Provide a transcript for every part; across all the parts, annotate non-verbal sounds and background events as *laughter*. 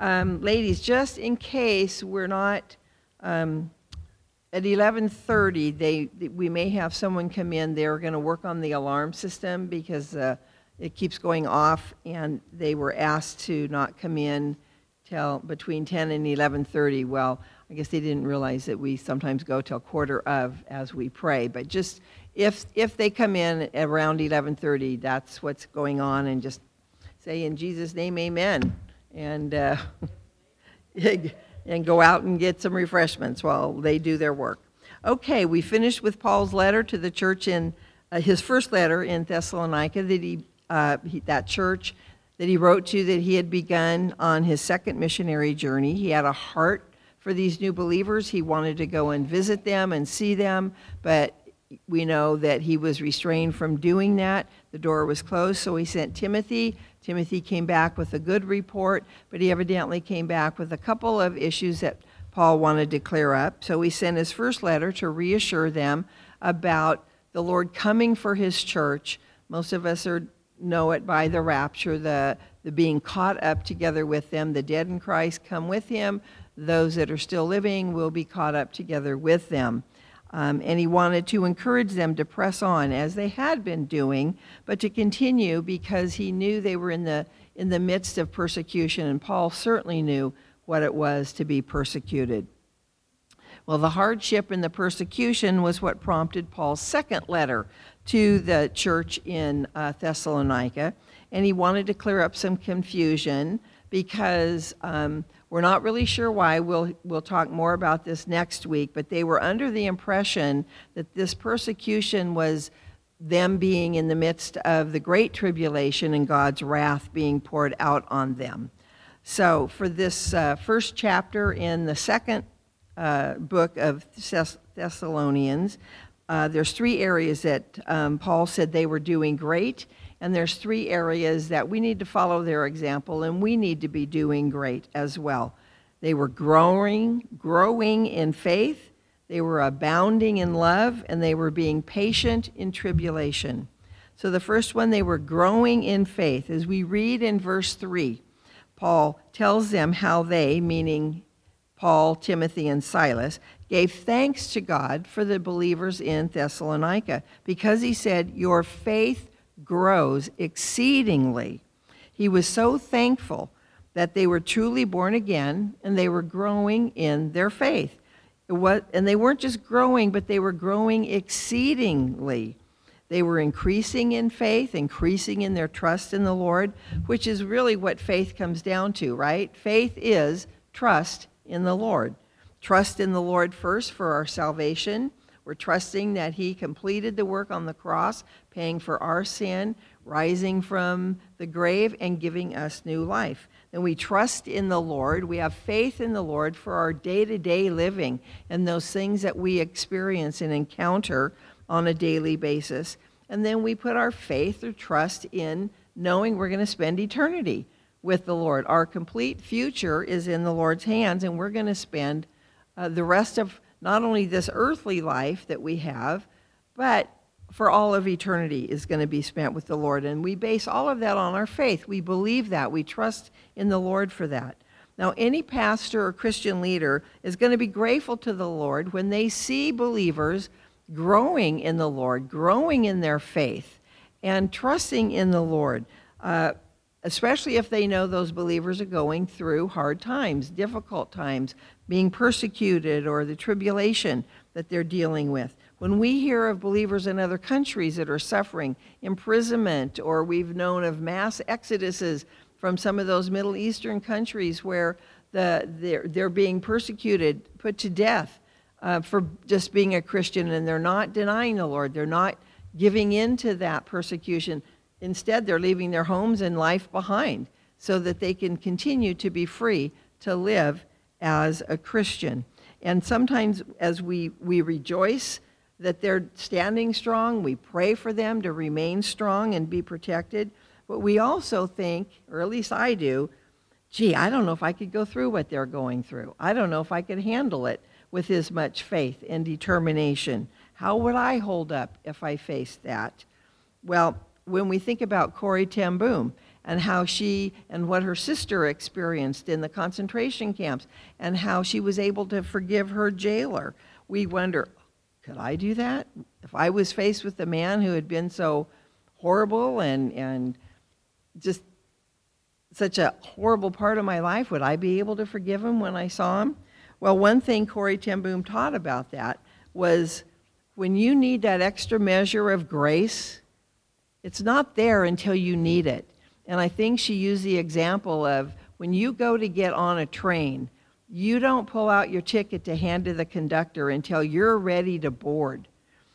um, ladies, just in case we're not um, at 11:30, they we may have someone come in. They're going to work on the alarm system because uh, it keeps going off, and they were asked to not come in till between 10 and 11:30. Well, I guess they didn't realize that we sometimes go till quarter of as we pray. But just if if they come in around 11:30, that's what's going on, and just say in Jesus' name, Amen and uh, *laughs* and go out and get some refreshments while they do their work. Okay, we finished with Paul's letter to the church in uh, his first letter in Thessalonica that he, uh, he, that church that he wrote to that he had begun on his second missionary journey. He had a heart for these new believers. He wanted to go and visit them and see them, but we know that he was restrained from doing that. The door was closed, so he sent Timothy Timothy came back with a good report, but he evidently came back with a couple of issues that Paul wanted to clear up. So he sent his first letter to reassure them about the Lord coming for his church. Most of us are, know it by the rapture, the, the being caught up together with them. The dead in Christ come with him. Those that are still living will be caught up together with them. Um, and he wanted to encourage them to press on as they had been doing, but to continue because he knew they were in the, in the midst of persecution, and Paul certainly knew what it was to be persecuted. Well, the hardship and the persecution was what prompted Paul's second letter to the church in uh, Thessalonica, and he wanted to clear up some confusion because um, we're not really sure why. We'll, we'll talk more about this next week, but they were under the impression that this persecution was them being in the midst of the great tribulation and God's wrath being poured out on them. So, for this uh, first chapter in the second uh, book of Thessalonians, uh, there's three areas that um, Paul said they were doing great, and there's three areas that we need to follow their example and we need to be doing great as well. They were growing, growing in faith, they were abounding in love, and they were being patient in tribulation. So the first one, they were growing in faith. As we read in verse 3, Paul tells them how they, meaning Paul, Timothy, and Silas, gave thanks to God for the believers in Thessalonica because he said, Your faith grows exceedingly. He was so thankful that they were truly born again and they were growing in their faith. Was, and they weren't just growing, but they were growing exceedingly. They were increasing in faith, increasing in their trust in the Lord, which is really what faith comes down to, right? Faith is trust in the Lord. Trust in the Lord first for our salvation, we're trusting that He completed the work on the cross, paying for our sin, rising from the grave, and giving us new life. And we trust in the Lord. We have faith in the Lord for our day to day living and those things that we experience and encounter on a daily basis. And then we put our faith or trust in knowing we're going to spend eternity with the Lord. Our complete future is in the Lord's hands, and we're going to spend uh, the rest of not only this earthly life that we have, but for all of eternity is going to be spent with the Lord. And we base all of that on our faith. We believe that. We trust in the Lord for that. Now, any pastor or Christian leader is going to be grateful to the Lord when they see believers growing in the Lord, growing in their faith, and trusting in the Lord. Uh, especially if they know those believers are going through hard times, difficult times, being persecuted, or the tribulation that they're dealing with. When we hear of believers in other countries that are suffering imprisonment, or we've known of mass exoduses from some of those Middle Eastern countries where the, they're, they're being persecuted, put to death uh, for just being a Christian, and they're not denying the Lord, they're not giving in to that persecution Instead, they're leaving their homes and life behind so that they can continue to be free to live as a Christian. And sometimes, as we, we rejoice that they're standing strong, we pray for them to remain strong and be protected. But we also think, or at least I do, gee, I don't know if I could go through what they're going through. I don't know if I could handle it with as much faith and determination. How would I hold up if I faced that? Well, when we think about Corrie ten Boom and how she and what her sister experienced in the concentration camps and how she was able to forgive her jailer. We wonder, could I do that? If I was faced with a man who had been so horrible and, and just such a horrible part of my life, would I be able to forgive him when I saw him? Well, one thing Corrie ten Boom taught about that was when you need that extra measure of grace, it's not there until you need it. And I think she used the example of when you go to get on a train, you don't pull out your ticket to hand to the conductor until you're ready to board.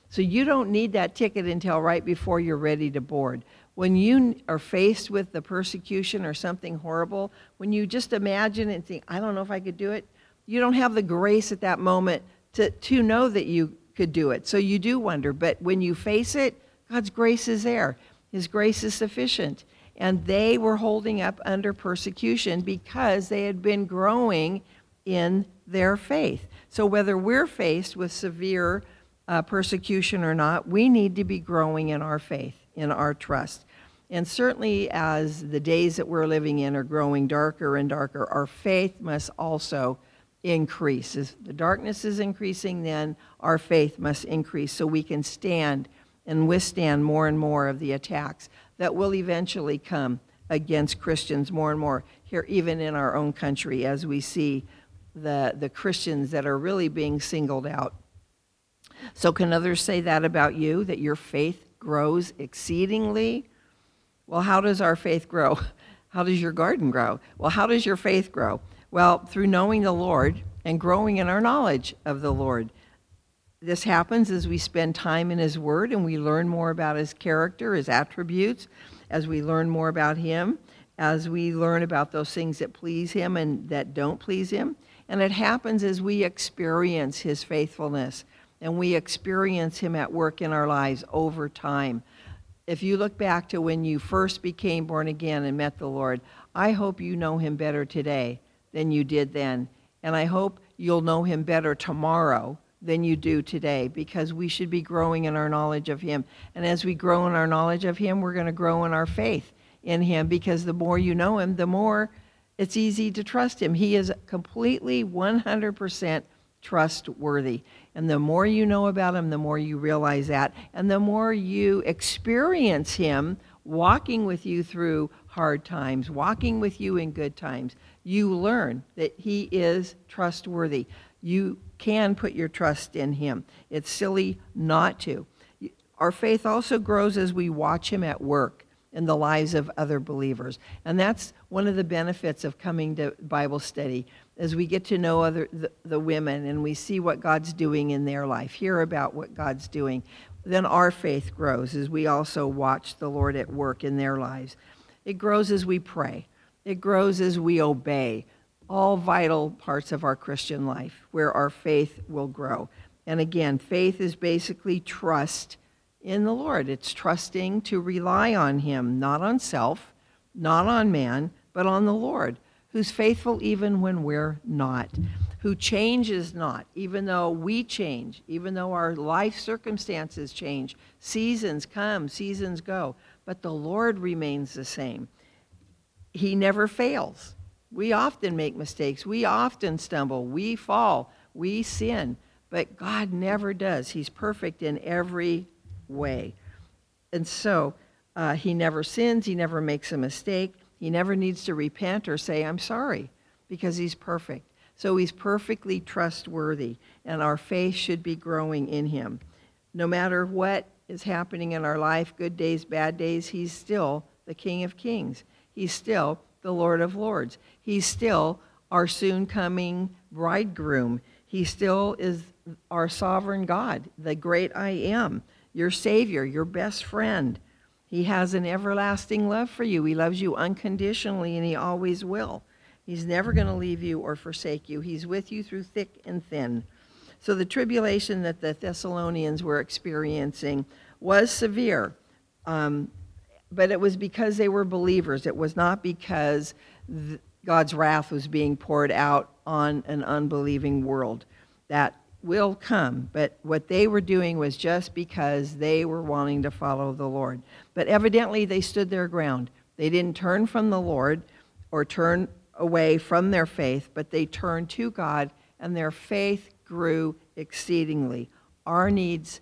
So you don't need that ticket until right before you're ready to board. When you are faced with the persecution or something horrible, when you just imagine and think, I don't know if I could do it, you don't have the grace at that moment to, to know that you could do it. So you do wonder. But when you face it, God's grace is there. His grace is sufficient. And they were holding up under persecution because they had been growing in their faith. So whether we're faced with severe uh, persecution or not, we need to be growing in our faith, in our trust. And certainly, as the days that we're living in are growing darker and darker, our faith must also increase. As the darkness is increasing, then our faith must increase so we can stand and withstand more and more of the attacks that will eventually come against Christians more and more here, even in our own country, as we see the, the Christians that are really being singled out. So, can others say that about you, that your faith grows exceedingly? Well, how does our faith grow? *laughs* How does your garden grow? Well, how does your faith grow? Well, through knowing the Lord and growing in our knowledge of the Lord. This happens as we spend time in His Word and we learn more about His character, His attributes, as we learn more about Him, as we learn about those things that please Him and that don't please Him. And it happens as we experience His faithfulness and we experience Him at work in our lives over time. If you look back to when you first became born again and met the Lord, I hope you know Him better today than you did then. And I hope you'll know Him better tomorrow than you do today because we should be growing in our knowledge of Him. And as we grow in our knowledge of Him, we're going to grow in our faith in Him because the more you know Him, the more it's easy to trust Him. He is completely 100% trustworthy. And the more you know about him, the more you realize that. And the more you experience him walking with you through hard times, walking with you in good times, you learn that he is trustworthy. You can put your trust in him. It's silly not to. Our faith also grows as we watch him at work in the lives of other believers. And that's one of the benefits of coming to Bible study as we get to know other the, the, women and we see what God's doing in their life, hear about what God's doing, then our faith grows as we also watch the Lord at work in their lives. It grows as we pray. It grows as we obey. All vital parts of our Christian life where our faith will grow. And again, faith is basically trust in the Lord. It's trusting to rely on Him, not on self, not on man, but on the Lord who's faithful even when we're not, who changes not, even though we change, even though our life circumstances change. Seasons come, seasons go, but the Lord remains the same. He never fails. We often make mistakes, we often stumble, we fall, we sin, but God never does. He's perfect in every way. And so, uh, he never sins, he never makes a mistake. He never needs to repent or say, I'm sorry, because he's perfect. So he's perfectly trustworthy, and our faith should be growing in him. No matter what is happening in our life, good days, bad days, he's still the King of Kings. He's still the Lord of Lords. He's still our soon coming bridegroom. He still is our sovereign God, the great I am, your Savior, your best friend. He has an everlasting love for you. He loves you unconditionally, and He always will. He's never going to leave you or forsake you. He's with you through thick and thin. So the tribulation that the Thessalonians were experiencing was severe, um, but it was because they were believers. It was not because th- God's wrath was being poured out on an unbelieving world. That will come. But what they were doing was just because they were wanting to follow the Lord. But evidently they stood their ground. They didn't turn from the Lord or turn away from their faith, but they turned to God, and their faith grew exceedingly. Our needs,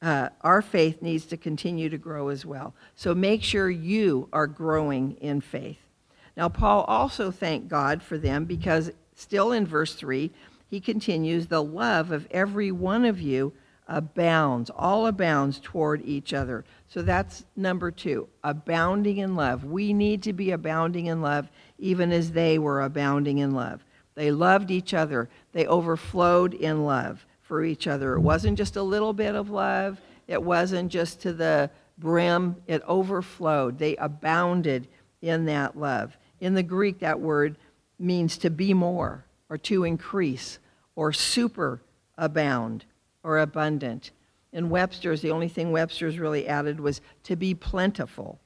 uh, our faith needs to continue to grow as well. So make sure you are growing in faith. Now, Paul also thanked God for them because, still in verse 3, he continues, the love of every one of you abounds, all abounds toward each other. So that's number two, abounding in love. We need to be abounding in love, even as they were abounding in love. They loved each other, they overflowed in love for each other. It wasn't just a little bit of love, it wasn't just to the brim, it overflowed. They abounded in that love. In the Greek, that word means to be more or to increase or super abound or abundant. In Webster's, the only thing Webster's really added was to be plentiful.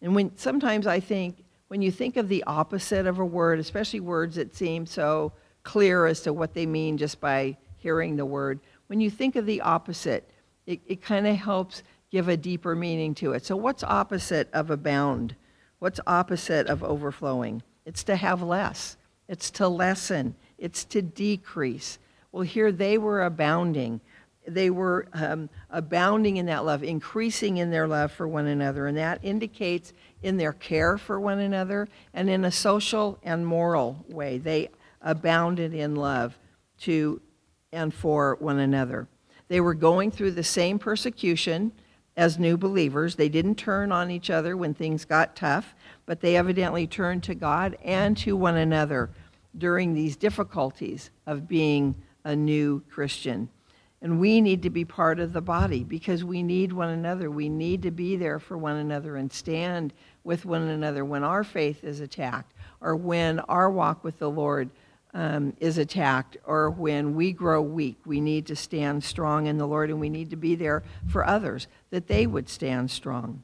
And when sometimes I think when you think of the opposite of a word, especially words that seem so clear as to what they mean just by hearing the word, when you think of the opposite, it, it kind of helps give a deeper meaning to it. So, what's opposite of abound? What's opposite of overflowing? It's to have less, it's to lessen, it's to decrease. Well, here they were abounding. They were um, abounding in that love, increasing in their love for one another. And that indicates in their care for one another and in a social and moral way. They abounded in love to and for one another. They were going through the same persecution as new believers. They didn't turn on each other when things got tough, but they evidently turned to God and to one another during these difficulties of being a new Christian. And we need to be part of the body because we need one another. We need to be there for one another and stand with one another when our faith is attacked or when our walk with the Lord um, is attacked or when we grow weak, we need to stand strong in the Lord and we need to be there for others that they would stand strong.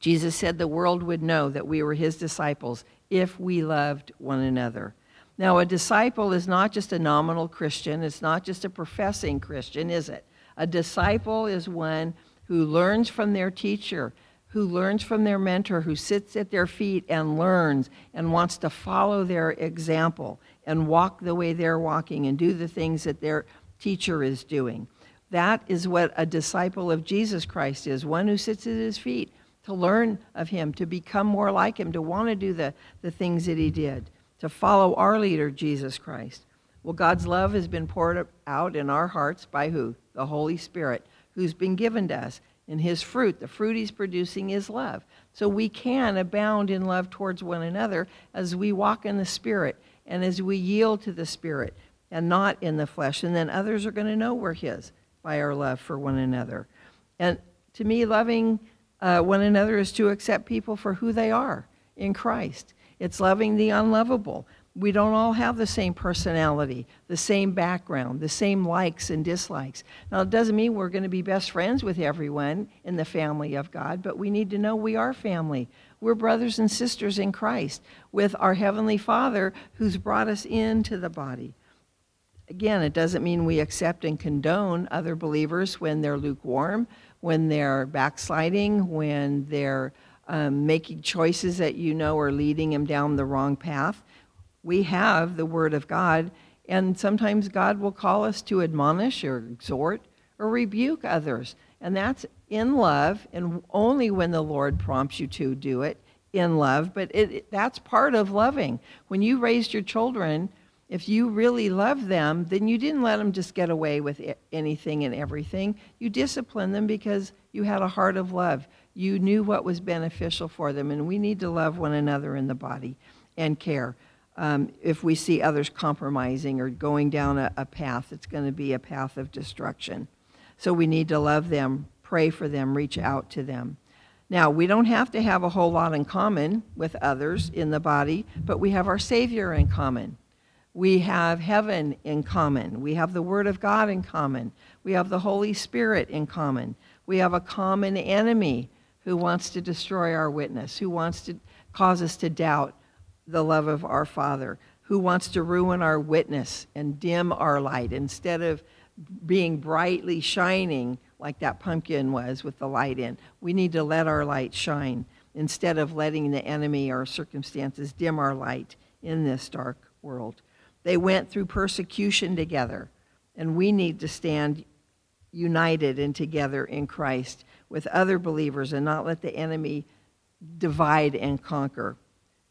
Jesus said the world would know that we were his disciples if we loved one another. Now, a disciple is not just a nominal Christian, it's not just a professing Christian, is it? A disciple is one who learns from their teacher who learns from their mentor, who sits at their feet and learns and wants to follow their example and walk the way they're walking and do the things that their teacher is doing. That is what a disciple of Jesus Christ is one who sits at his feet to learn of him, to become more like him, to want to do the, the things that he did, to follow our leader, Jesus Christ. Well, God's love has been poured out in our hearts by who? The Holy Spirit, who's been given to us in his fruit. The fruit he's producing is love. So we can abound in love towards one another as we walk in the Spirit and as we yield to the Spirit and not in the flesh. And then others are going to know we're his by our love for one another. And to me, loving uh, one another is to accept people for who they are in Christ. It's loving the unlovable we don't all have the same personality, the same background, the same likes and dislikes. Now, it doesn't mean we're going to be best friends with everyone in the family of God, but we need to know we are family. We're brothers and sisters in Christ with our Heavenly Father who's brought us into the body. Again, it doesn't mean we accept and condone other believers when they're lukewarm, when they're backsliding, when they're um, making choices that you know are leading them down the wrong path we have the Word of God, and sometimes God will call us to admonish or exhort or rebuke others. And that's in love, and only when the Lord prompts you to do it in love. But it, it, that's part of loving. When you raised your children, if you really love them, then you didn't let them just get away with anything and everything. You disciplined them because you had a heart of love. You knew what was beneficial for them, and we need to love one another in the body and care um, if we see others compromising or going down a, a path that's going to be a path of destruction. So we need to love them, pray for them, reach out to them. Now, we don't have to have a whole lot in common with others in the body, but we have our Savior in common. We have heaven in common. We have the Word of God in common. We have the Holy Spirit in common. We have a common enemy who wants to destroy our witness, who wants to cause us to doubt the love of our Father, who wants to ruin our witness and dim our light instead of being brightly shining like that pumpkin was with the light in. We need to let our light shine instead of letting the enemy or circumstances dim our light in this dark world. They went through persecution together, and we need to stand united and together in Christ with other believers and not let the enemy divide and conquer.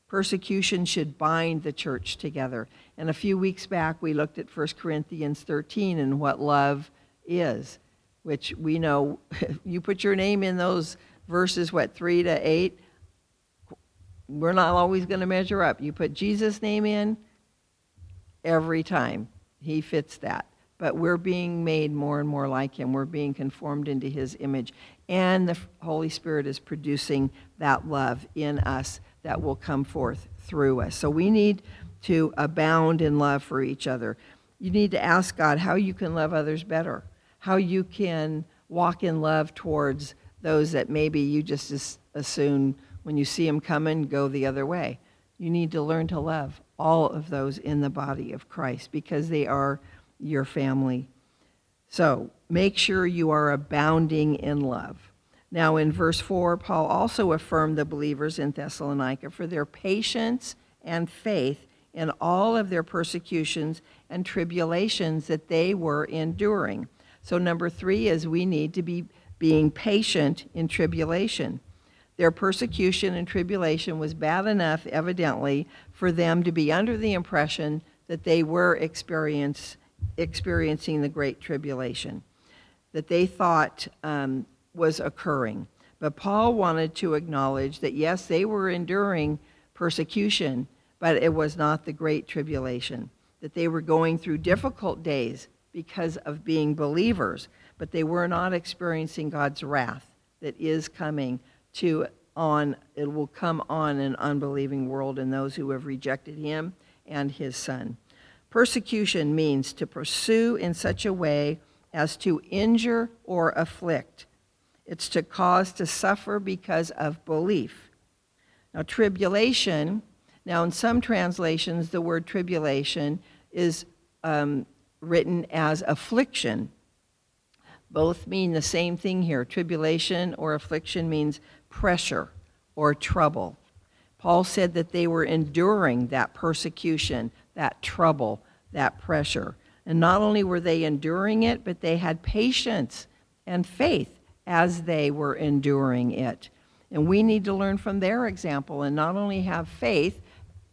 Persecution should bind the church together. And a few weeks back, we looked at 1 Corinthians 13 and what love is, which we know *laughs* you put your name in those verses, what, 3 to 8, we're not always going to measure up. You put Jesus' name in every time, he fits that. But we're being made more and more like him. We're being conformed into his image. And the Holy Spirit is producing that love in us that will come forth through us. So we need to abound in love for each other. You need to ask God how you can love others better, how you can walk in love towards those that maybe you just assume when you see them coming, go the other way. You need to learn to love all of those in the body of Christ because they are your family. So make sure you are abounding in love. Now, in verse 4, Paul also affirmed the believers in Thessalonica for their patience and faith in all of their persecutions and tribulations that they were enduring. So, number three is we need to be being patient in tribulation. Their persecution and tribulation was bad enough, evidently, for them to be under the impression that they were experience, experiencing the Great Tribulation, that they thought um, was occurring. But Paul wanted to acknowledge that, yes, they were enduring persecution, but it was not the Great Tribulation, that they were going through difficult days because of being believers, but they were not experiencing God's wrath that is coming to on it will come on an unbelieving world and those who have rejected him and his son. Persecution means to pursue in such a way as to injure or afflict. It's to cause to suffer because of belief. Now, tribulation, now in some translations, the word tribulation is um, written as affliction. Both mean the same thing here. Tribulation or affliction means pressure or trouble. Paul said that they were enduring that persecution, that trouble, that pressure. And not only were they enduring it, but they had patience and faith as they were enduring it. And we need to learn from their example and not only have faith,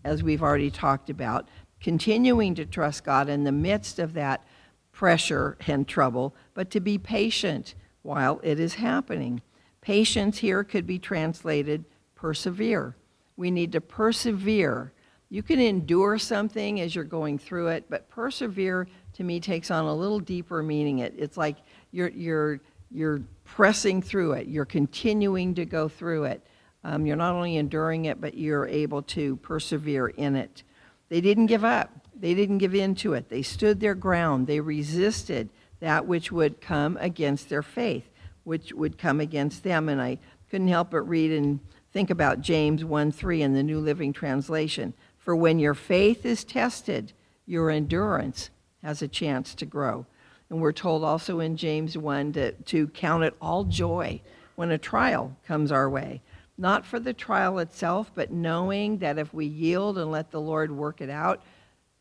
as we've already talked about, continuing to trust God in the midst of that pressure and trouble, but to be patient while it is happening. Patience here could be translated persevere. We need to persevere. You can endure something as you're going through it, but persevere to me takes on a little deeper meaning. It, it's like you're, you're, you're pressing through it, you're continuing to go through it. Um, you're not only enduring it, but you're able to persevere in it. They didn't give up, they didn't give in to it. They stood their ground, they resisted that which would come against their faith which would come against them. And I couldn't help but read and think about James 1 3 in the New Living Translation. For when your faith is tested, your endurance has a chance to grow. And we're told also in James 1 to, to count it all joy when a trial comes our way. Not for the trial itself, but knowing that if we yield and let the Lord work it out,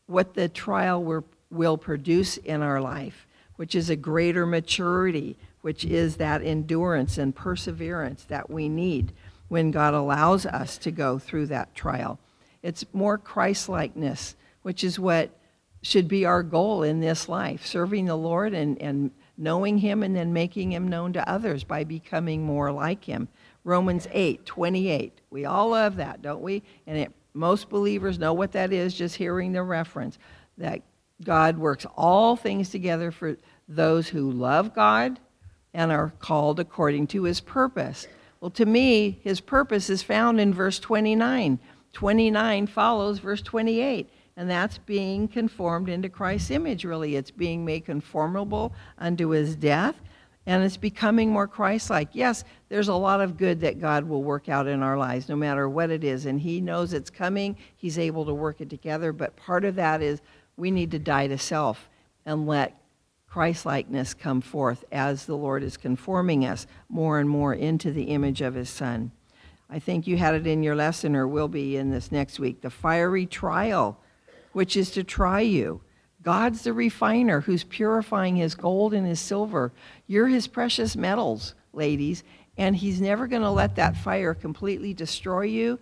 what the trial will produce in our life, which is a greater maturity, which is that endurance and perseverance that we need when God allows us to go through that trial. It's more Christ likeness, which is what should be our goal in this life serving the Lord and, and knowing Him and then making Him known to others by becoming more like Him. Romans 8 28. We all love that, don't we? And it, most believers know what that is just hearing the reference that God works all things together for those who love God and are called according to his purpose. Well, to me, his purpose is found in verse 29. 29 follows verse 28, and that's being conformed into Christ's image, really. It's being made conformable unto his death, and it's becoming more Christ like. Yes, there's a lot of good that God will work out in our lives, no matter what it is, and he knows it's coming. He's able to work it together, but part of that is we need to die to self and let Christlikeness come forth as the Lord is conforming us more and more into the image of his Son. I think you had it in your lesson or will be in this next week the fiery trial, which is to try you. God's the refiner who's purifying his gold and his silver. You're his precious metals, ladies, and he's never going to let that fire completely destroy you,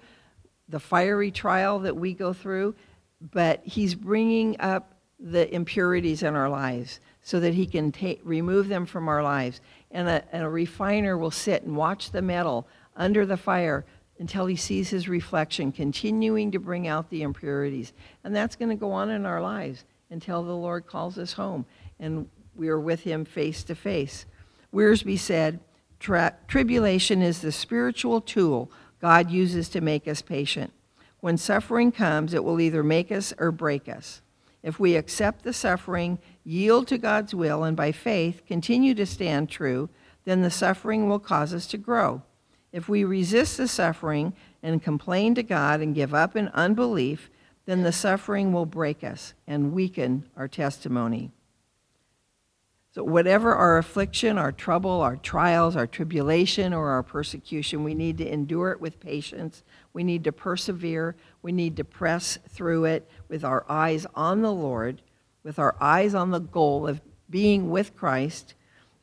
the fiery trial that we go through, but he's bringing up the impurities in our lives so that he can ta- remove them from our lives. And a, and a refiner will sit and watch the metal under the fire until he sees his reflection continuing to bring out the impurities. And that's going to go on in our lives until the Lord calls us home and we are with him face to face. Wiersbe said, Tribulation is the spiritual tool God uses to make us patient. When suffering comes, it will either make us or break us. If we accept the suffering, yield to God's will, and by faith continue to stand true, then the suffering will cause us to grow. If we resist the suffering and complain to God and give up in unbelief, then the suffering will break us and weaken our testimony. So, whatever our affliction, our trouble, our trials, our tribulation, or our persecution, we need to endure it with patience. We need to persevere. We need to press through it with our eyes on the Lord, with our eyes on the goal of being with Christ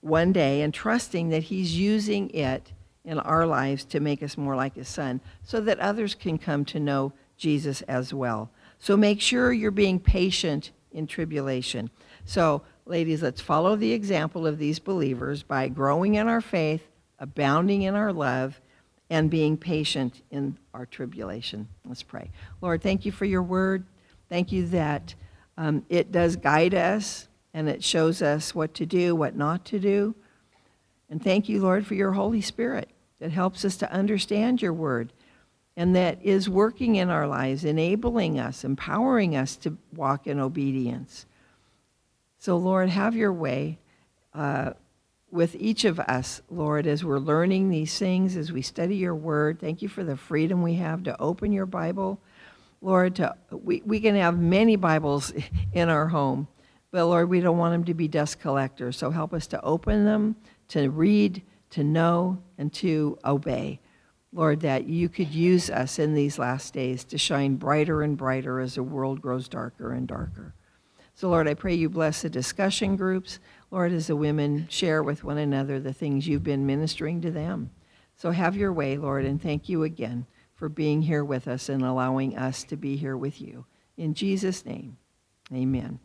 one day and trusting that He's using it in our lives to make us more like His Son so that others can come to know Jesus as well. So make sure you're being patient in tribulation. So, ladies, let's follow the example of these believers by growing in our faith, abounding in our love, and being patient in our tribulation. Let's pray. Lord, thank you for your word. Thank you that um, it does guide us and it shows us what to do, what not to do. And thank you, Lord, for your Holy Spirit that helps us to understand your word and that is working in our lives, enabling us, empowering us to walk in obedience. So, Lord, have your way uh, with each of us, Lord, as we're learning these things, as we study your word. Thank you for the freedom we have to open your Bible. Lord, to, we, we can have many Bibles *laughs* in our home, but Lord, we don't want them to be dust collectors. So help us to open them, to read, to know, and to obey. Lord, that you could use us in these last days to shine brighter and brighter as the world grows darker and darker. So, Lord, I pray you bless the discussion groups. Lord, as the women share with one another the things you've been ministering to them. So, have your way, Lord, and thank you again for being here with us and allowing us to be here with you. In Jesus' name, amen.